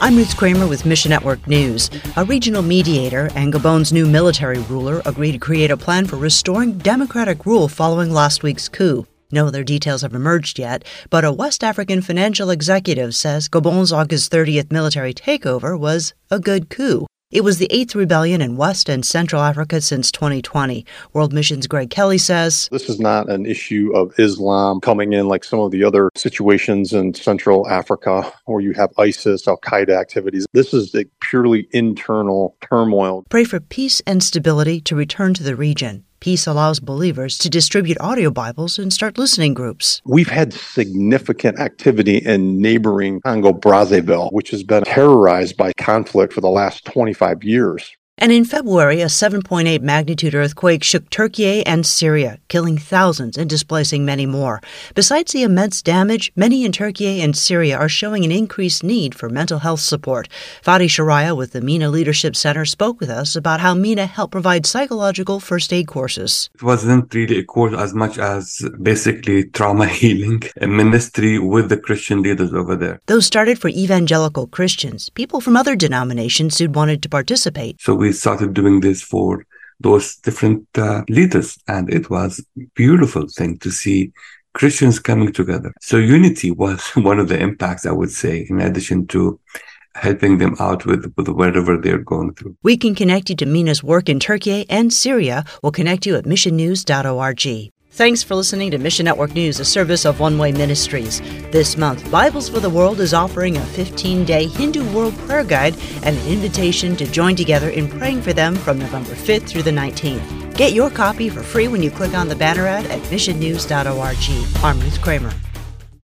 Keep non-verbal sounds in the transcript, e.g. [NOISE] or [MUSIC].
I'm Ruth Kramer with Mission Network News. A regional mediator and Gabon's new military ruler agreed to create a plan for restoring democratic rule following last week's coup. No other details have emerged yet, but a West African financial executive says Gabon's August 30th military takeover was a good coup. It was the eighth rebellion in West and Central Africa since 2020. World Mission's Greg Kelly says This is not an issue of Islam coming in like some of the other situations in Central Africa where you have ISIS, Al Qaeda activities. This is a purely internal turmoil. Pray for peace and stability to return to the region. Peace allows believers to distribute audio Bibles and start listening groups. We've had significant activity in neighboring Congo Brazzaville, which has been terrorized by conflict for the last 25 years. And in February, a 7.8 magnitude earthquake shook Turkey and Syria, killing thousands and displacing many more. Besides the immense damage, many in Turkey and Syria are showing an increased need for mental health support. Fadi Sharaya with the MENA Leadership Center spoke with us about how MENA helped provide psychological first aid courses. It wasn't really a course as much as basically trauma [LAUGHS] healing, a ministry with the Christian leaders over there. Those started for evangelical Christians, people from other denominations who'd wanted to participate. So we started doing this for those different uh, leaders, and it was beautiful thing to see Christians coming together. So unity was [LAUGHS] one of the impacts, I would say, in addition to helping them out with, with whatever they're going through. We can connect you to MENA's work in Turkey and Syria. We'll connect you at missionnews.org. Thanks for listening to Mission Network News, a service of One Way Ministries. This month, Bibles for the World is offering a 15 day Hindu World Prayer Guide and an invitation to join together in praying for them from November 5th through the 19th. Get your copy for free when you click on the banner ad at missionnews.org. I'm Ruth Kramer.